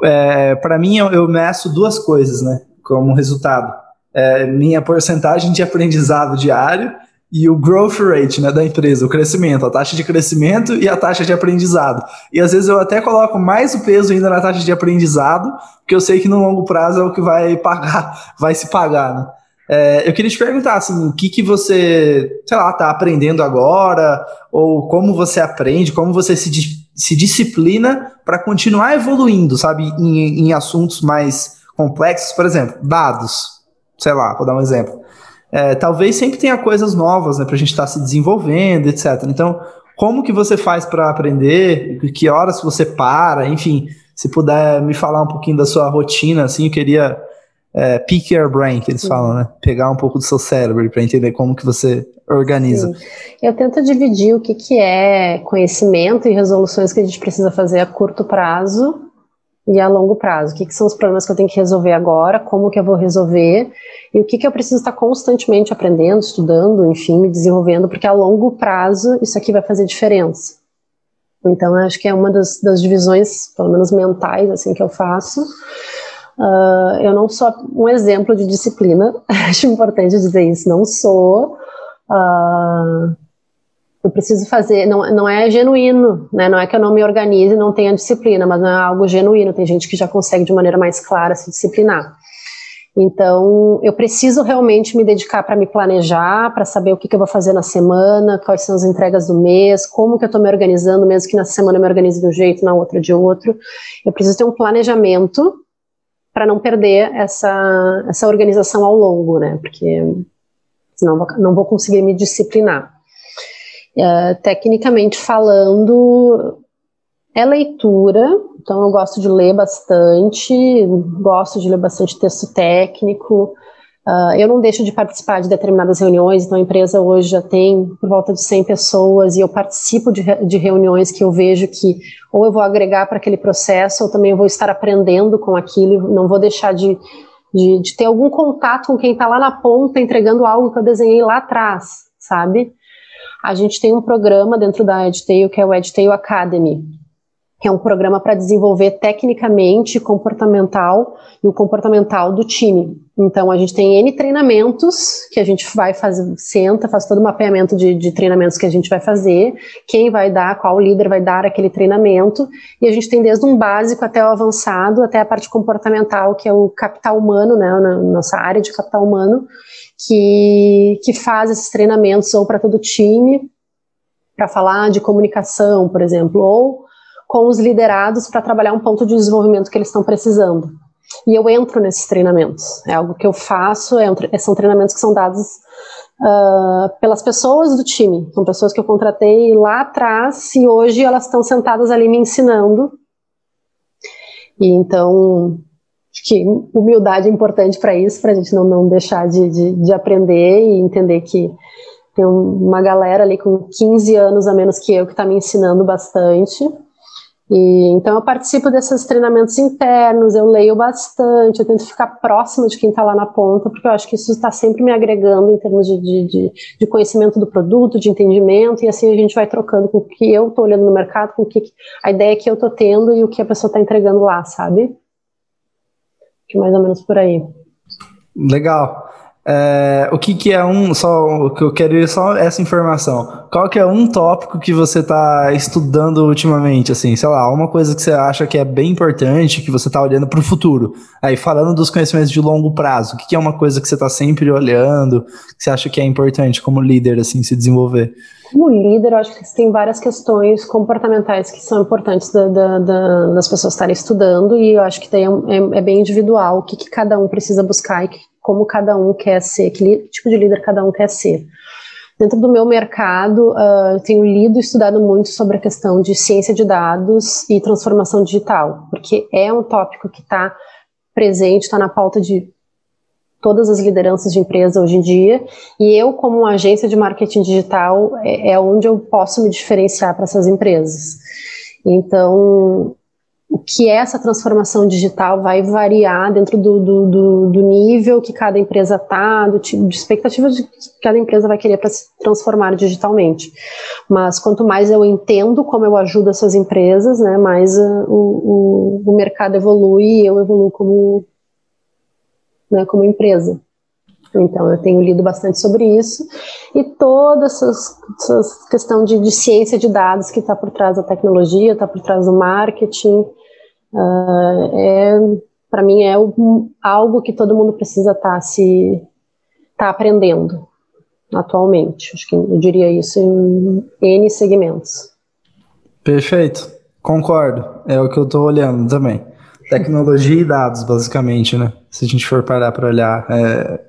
É, Para mim, eu, eu meço duas coisas, né, como resultado. É, minha porcentagem de aprendizado diário e o growth rate né, da empresa, o crescimento, a taxa de crescimento e a taxa de aprendizado. E às vezes eu até coloco mais o peso ainda na taxa de aprendizado, porque eu sei que no longo prazo é o que vai pagar, vai se pagar. Né? É, eu queria te perguntar, assim, o que, que você, sei lá, está aprendendo agora, ou como você aprende, como você se, se disciplina para continuar evoluindo, sabe, em, em, assuntos mais complexos, por exemplo, dados, sei lá, vou dar um exemplo. É, talvez sempre tenha coisas novas, né, para a gente estar tá se desenvolvendo, etc. Então, como que você faz para aprender? Que horas você para? Enfim, se puder me falar um pouquinho da sua rotina, assim, eu queria é, pick your brain, que eles Sim. falam, né? Pegar um pouco do seu cérebro para entender como que você organiza. Sim. Eu tento dividir o que, que é conhecimento e resoluções que a gente precisa fazer a curto prazo e a longo prazo. O que, que são os problemas que eu tenho que resolver agora, como que eu vou resolver e o que, que eu preciso estar constantemente aprendendo, estudando, enfim, me desenvolvendo, porque a longo prazo isso aqui vai fazer diferença. Então, acho que é uma das, das divisões, pelo menos mentais, assim, que eu faço. Uh, eu não sou um exemplo de disciplina, acho importante dizer isso, não sou. Uh, eu preciso fazer, não, não é genuíno, né? Não é que eu não me organize e não tenha disciplina, mas não é algo genuíno. Tem gente que já consegue de maneira mais clara se disciplinar. Então, eu preciso realmente me dedicar para me planejar, para saber o que, que, eu vou fazer na semana, quais são as entregas do mês, como que eu estou me organizando, mesmo que na semana eu me organize de um jeito, na outra de outro. Eu preciso ter um planejamento para não perder essa, essa organização ao longo, né? Porque senão não vou conseguir me disciplinar. Uh, tecnicamente falando, é leitura, então eu gosto de ler bastante, gosto de ler bastante texto técnico. Uh, eu não deixo de participar de determinadas reuniões, então a empresa hoje já tem por volta de 100 pessoas e eu participo de, de reuniões que eu vejo que ou eu vou agregar para aquele processo ou também eu vou estar aprendendo com aquilo, não vou deixar de, de, de ter algum contato com quem está lá na ponta entregando algo que eu desenhei lá atrás, sabe? A gente tem um programa dentro da EdTail que é o EdTail Academy, que é um programa para desenvolver tecnicamente comportamental e o comportamental do time. Então, a gente tem N treinamentos que a gente vai fazer, senta, faz todo o mapeamento de, de, treinamentos que a gente vai fazer, quem vai dar, qual líder vai dar aquele treinamento, e a gente tem desde um básico até o avançado, até a parte comportamental, que é o capital humano, né, na nossa área de capital humano, que, que faz esses treinamentos ou para todo o time, para falar de comunicação, por exemplo, ou com os liderados para trabalhar um ponto de desenvolvimento que eles estão precisando. E eu entro nesses treinamentos. É algo que eu faço, é são treinamentos que são dados uh, pelas pessoas do time. São pessoas que eu contratei lá atrás e hoje elas estão sentadas ali me ensinando. E então, acho que humildade é importante para isso, para a gente não, não deixar de, de, de aprender e entender que tem uma galera ali com 15 anos a menos que eu que está me ensinando bastante. E, então eu participo desses treinamentos internos, eu leio bastante, eu tento ficar próxima de quem está lá na ponta, porque eu acho que isso está sempre me agregando em termos de, de, de, conhecimento do produto, de entendimento, e assim a gente vai trocando com o que eu estou olhando no mercado, com o que a ideia que eu estou tendo e o que a pessoa está entregando lá, sabe? Que mais ou menos por aí. Legal. É, o que, que é um, só o que eu quero é só essa informação. Qual que é um tópico que você está estudando ultimamente, assim, sei lá, uma coisa que você acha que é bem importante, que você está olhando para o futuro. Aí, falando dos conhecimentos de longo prazo, o que, que é uma coisa que você está sempre olhando, que você acha que é importante como líder, assim, se desenvolver? Como líder, eu acho que tem várias questões comportamentais que são importantes da, da, da, das pessoas estarem estudando, e eu acho que é, é, é bem individual o que, que cada um precisa buscar e que como cada um quer ser, que tipo de líder cada um quer ser. Dentro do meu mercado, uh, tenho lido e estudado muito sobre a questão de ciência de dados e transformação digital, porque é um tópico que está presente, está na pauta de todas as lideranças de empresa hoje em dia, e eu, como uma agência de marketing digital, é, é onde eu posso me diferenciar para essas empresas. Então, o que essa transformação digital vai variar dentro do, do, do, do nível que cada empresa está, do tipo de expectativa de que cada empresa vai querer para se transformar digitalmente. Mas quanto mais eu entendo como eu ajudo essas empresas, né, mais uh, o, o, o mercado evolui e eu evoluo como, né, como empresa. Então, eu tenho lido bastante sobre isso e toda essa questão de, de, ciência de dados que está por trás da tecnologia, está por trás do marketing, uh, é, para mim é algo que todo mundo precisa estar tá se, está aprendendo atualmente. Acho que eu diria isso em N segmentos. Perfeito, concordo. É o que eu estou olhando também. Tecnologia e dados, basicamente, né? Se a gente for parar para olhar, é,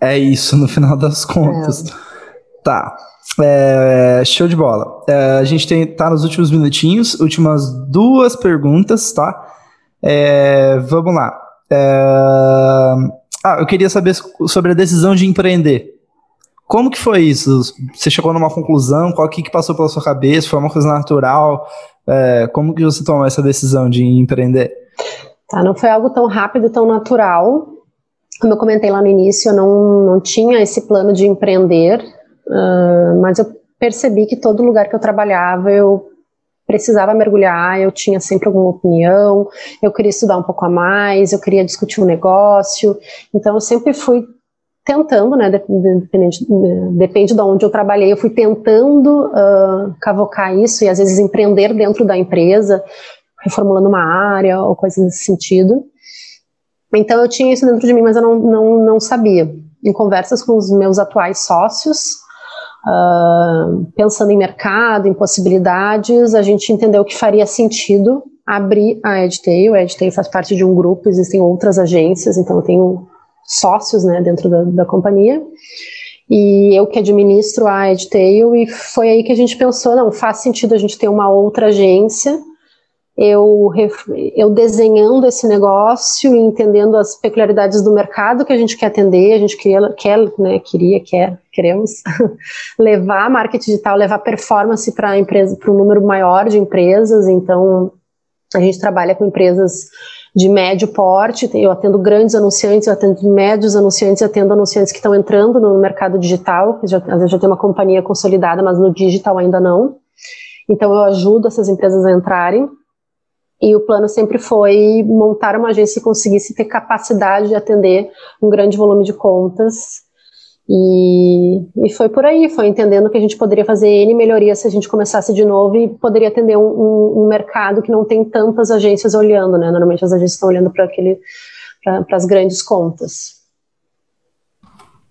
é isso no final das contas. É. Tá. É, show de bola. É, a gente tem, tá nos últimos minutinhos, últimas duas perguntas, tá? É, vamos lá. É, ah, eu queria saber sobre a decisão de empreender. Como que foi isso? Você chegou numa conclusão? Qual que, que passou pela sua cabeça? Foi uma coisa natural? É, como que você tomou essa decisão de empreender? Tá, não foi algo tão rápido, tão natural. Como eu comentei lá no início, eu não, não tinha esse plano de empreender, uh, mas eu percebi que todo lugar que eu trabalhava eu precisava mergulhar, eu tinha sempre alguma opinião, eu queria estudar um pouco a mais, eu queria discutir um negócio, então eu sempre fui tentando, né, depende, depende de onde eu trabalhei, eu fui tentando uh, cavocar isso e às vezes empreender dentro da empresa, reformulando uma área ou coisas nesse sentido. Então eu tinha isso dentro de mim, mas eu não, não, não sabia. Em conversas com os meus atuais sócios, uh, pensando em mercado, em possibilidades, a gente entendeu que faria sentido abrir a EdTail. A EdTail faz parte de um grupo, existem outras agências, então eu tenho sócios né, dentro da, da companhia. E eu que administro a EdTail, e foi aí que a gente pensou, não, faz sentido a gente ter uma outra agência, eu, eu desenhando esse negócio e entendendo as peculiaridades do mercado que a gente quer atender, a gente queria, quer, né, queria, quer, queremos levar marketing digital, levar performance para empresa, para um número maior de empresas, então a gente trabalha com empresas de médio porte, eu atendo grandes anunciantes, eu atendo médios anunciantes, eu atendo anunciantes que estão entrando no mercado digital, já, às vezes já tem uma companhia consolidada, mas no digital ainda não. Então eu ajudo essas empresas a entrarem. E o plano sempre foi montar uma agência que conseguisse ter capacidade de atender um grande volume de contas. E, e foi por aí, foi entendendo que a gente poderia fazer N melhorias se a gente começasse de novo e poderia atender um, um, um mercado que não tem tantas agências olhando, né? Normalmente as agências estão olhando para aquele para as grandes contas.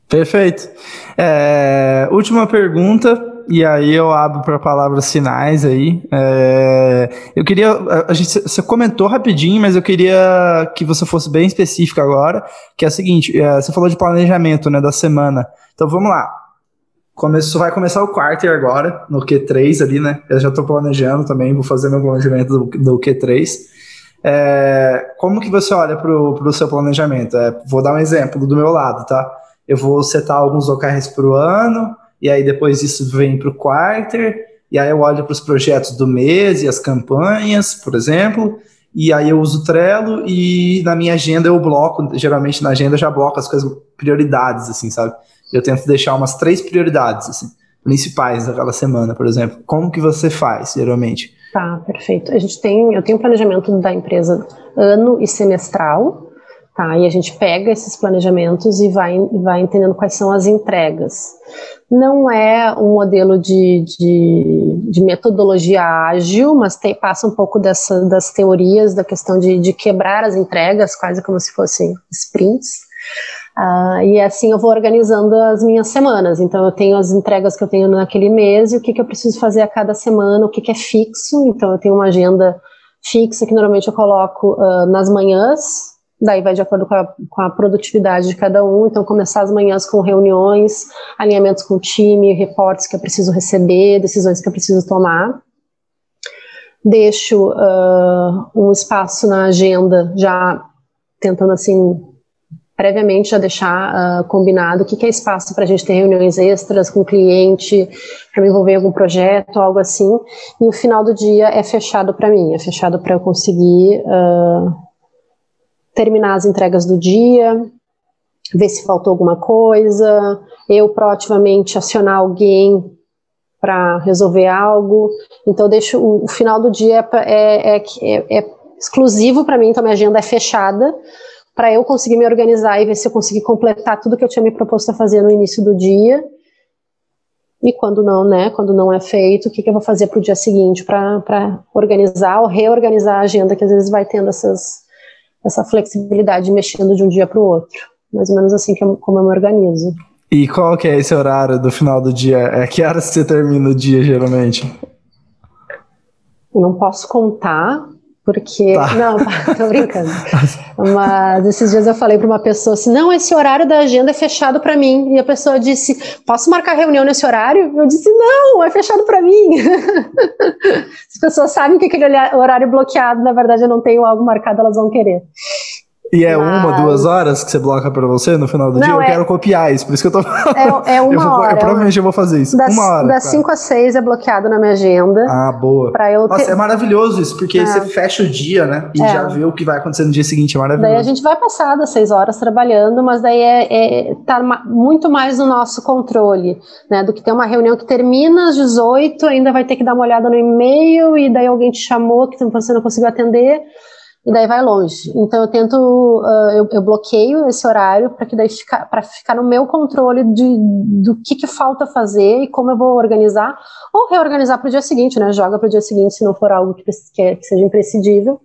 Perfeito. É, última pergunta e aí eu abro para palavras finais aí. É, eu queria. A gente, você comentou rapidinho, mas eu queria que você fosse bem específico agora, que é o seguinte: é, você falou de planejamento né, da semana. Então vamos lá. Começou, vai começar o quarto agora, no Q3 ali, né? Eu já estou planejando também, vou fazer meu planejamento do, do Q3. É, como que você olha para o seu planejamento? É, vou dar um exemplo do meu lado, tá? Eu vou setar alguns OKRs para o ano, e aí depois isso vem para o quarter, e aí eu olho para os projetos do mês e as campanhas, por exemplo, e aí eu uso o Trello e na minha agenda eu bloco, geralmente na agenda eu já bloco as coisas, prioridades, assim, sabe? Eu tento deixar umas três prioridades, assim, principais daquela semana, por exemplo. Como que você faz, geralmente? Tá, perfeito. A gente tem, eu tenho planejamento da empresa ano e semestral, tá? E a gente pega esses planejamentos e vai, vai entendendo quais são as entregas não é um modelo de, de, de metodologia ágil, mas passa um pouco dessa, das teorias da questão de, de quebrar as entregas, quase como se fossem sprints. Uh, e assim eu vou organizando as minhas semanas. Então eu tenho as entregas que eu tenho naquele mês e o que, que eu preciso fazer a cada semana, o que, que é fixo. Então eu tenho uma agenda fixa que normalmente eu coloco uh, nas manhãs, daí vai de acordo com a, com a, produtividade de cada um. Então, começar as manhãs com reuniões, alinhamentos com o time, reportes que eu preciso receber, decisões que eu preciso tomar. Deixo uh, um espaço na agenda, já tentando assim, previamente já deixar uh, combinado o que, que é espaço para a gente ter reuniões extras com o cliente, para me envolver em algum projeto, algo assim. E o final do dia é fechado para mim, é fechado para eu conseguir. Uh, terminar as entregas do dia, ver se faltou alguma coisa, eu proativamente acionar alguém para resolver algo. Então, deixo o, o final do dia é, é, é, é exclusivo para mim, então minha agenda é fechada para eu conseguir me organizar e ver se eu conseguir completar tudo que eu tinha me proposto a fazer no início do dia. E quando não, né? Quando não é feito, o que, que eu vou fazer para o dia seguinte para organizar ou reorganizar a agenda, que às vezes vai tendo essas, essa flexibilidade mexendo de um dia para o outro. Mais ou menos assim que eu, como eu me organizo. E qual que é esse horário do final do dia? É que horas você termina o dia, geralmente? Eu não posso contar, porque. Tá. Não, tô brincando. Mas esses dias eu falei para uma pessoa assim: não, esse horário da agenda é fechado para mim. E a pessoa disse: posso marcar reunião nesse horário? Eu disse: não, é fechado para mim. As pessoas sabem que aquele horário bloqueado, na verdade, eu não tenho algo marcado, elas vão querer. E é Mas... uma, duas horas que você bloca para você no final do não, dia? Eu é... quero copiar isso, por isso que eu tô É, é uma eu vou, hora. Eu provavelmente eu vou fazer isso. Das, uma hora. Das 5 às 6 é bloqueado na minha agenda. Ah, boa. Pra eu Nossa, ter... é maravilhoso isso, porque é. você fecha o dia, né? E é. já vê o que vai acontecer no dia seguinte. É maravilhoso. Daí a gente vai passar das 6 horas trabalhando, mas daí é, é tá muito mais no nosso controle, né? Do que ter uma reunião que termina às 18, ainda vai ter que dar uma olhada no e-mail, e daí alguém te chamou que você não conseguiu atender e daí vai longe. Então eu tento, uh, eu, eu, bloqueio esse horário para que daí fica, para ficar no meu controle de, do que, que falta fazer e como eu vou organizar, ou reorganizar para o dia seguinte, né? Joga para o dia seguinte se não for algo que, que, é, que seja imprescindível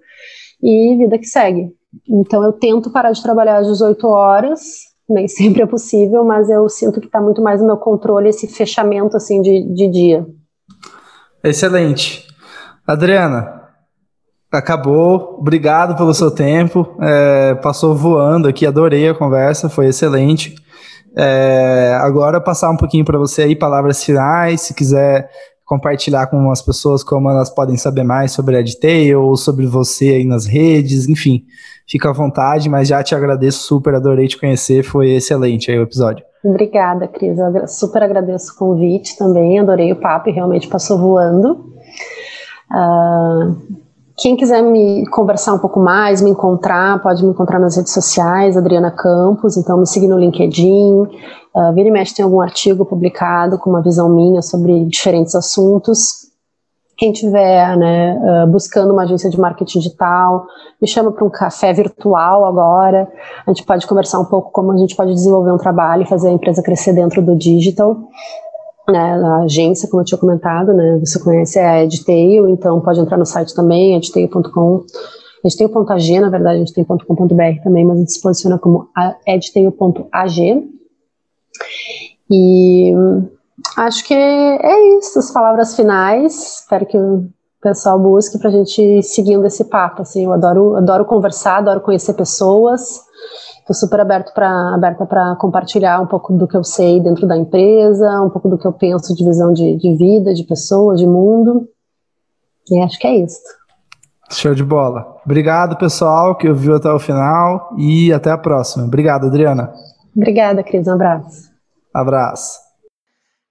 e vida que segue. Então eu tento parar de trabalhar às 18 horas, nem sempre é possível, mas eu sinto que está muito mais no meu controle esse fechamento assim de, de dia. Excelente. Adriana, Acabou. Obrigado pelo seu tempo. É, passou voando aqui, adorei a conversa, foi excelente. É, agora passar um pouquinho para você aí palavras finais, se quiser compartilhar com as pessoas como elas podem saber mais sobre a EdTail ou sobre você aí nas redes, enfim, fica à vontade, mas já te agradeço super, adorei te conhecer, foi excelente aí o episódio. Obrigada, Cris, eu super agradeço o convite também, adorei o papo e realmente passou voando. Uh, quem quiser me conversar um pouco mais, me encontrar, pode me encontrar nas redes sociais, Adriana Campos, então me seguir no LinkedIn. Uh, vira e mexe tem algum artigo publicado com uma visão minha sobre diferentes assuntos. Quem tiver né, uh, buscando uma agência de marketing digital, me chama para um café virtual agora. A gente pode conversar um pouco como a gente pode desenvolver um trabalho e fazer a empresa crescer dentro do digital né, a agência, como eu tinha comentado, né, você conhece a Edtail, então pode entrar no site também, edtail.com, edtail.ag, na verdade, a gente tem .com.br também, mas a gente se posiciona como edtail.ag. E acho que é isso, as palavras finais, espero que o pessoal busque para a gente seguindo esse papo, assim, eu adoro, adoro conversar, adoro conhecer pessoas, Estou super aberto pra, aberta para compartilhar um pouco do que eu sei dentro da empresa, um pouco do que eu penso de visão de, de vida, de pessoas, de mundo. E acho que é isso. Show de bola. Obrigado, pessoal, que ouviu até o final e até a próxima. Obrigado, Adriana. Obrigada, Cris. Um abraço. Abraço.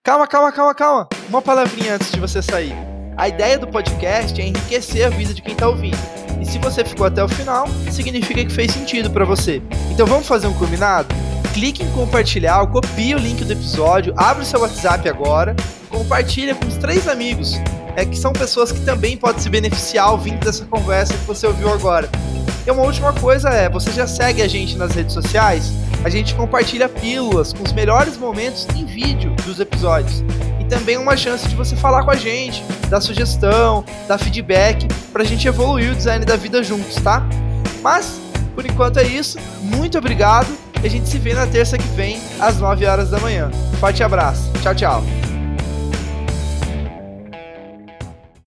Calma, calma, calma, calma. Uma palavrinha antes de você sair. A ideia do podcast é enriquecer a vida de quem está ouvindo. E se você ficou até o final, significa que fez sentido para você. Então vamos fazer um combinado? Clique em compartilhar, copie o link do episódio, abre o seu WhatsApp agora, compartilha com os três amigos, é que são pessoas que também podem se beneficiar ouvindo dessa conversa que você ouviu agora. E uma última coisa é, você já segue a gente nas redes sociais? A gente compartilha pílulas com os melhores momentos em vídeo dos episódios também uma chance de você falar com a gente, dar sugestão, dar feedback, pra gente evoluir o design da vida juntos, tá? Mas, por enquanto é isso. Muito obrigado e a gente se vê na terça que vem, às 9 horas da manhã. Forte abraço. Tchau, tchau.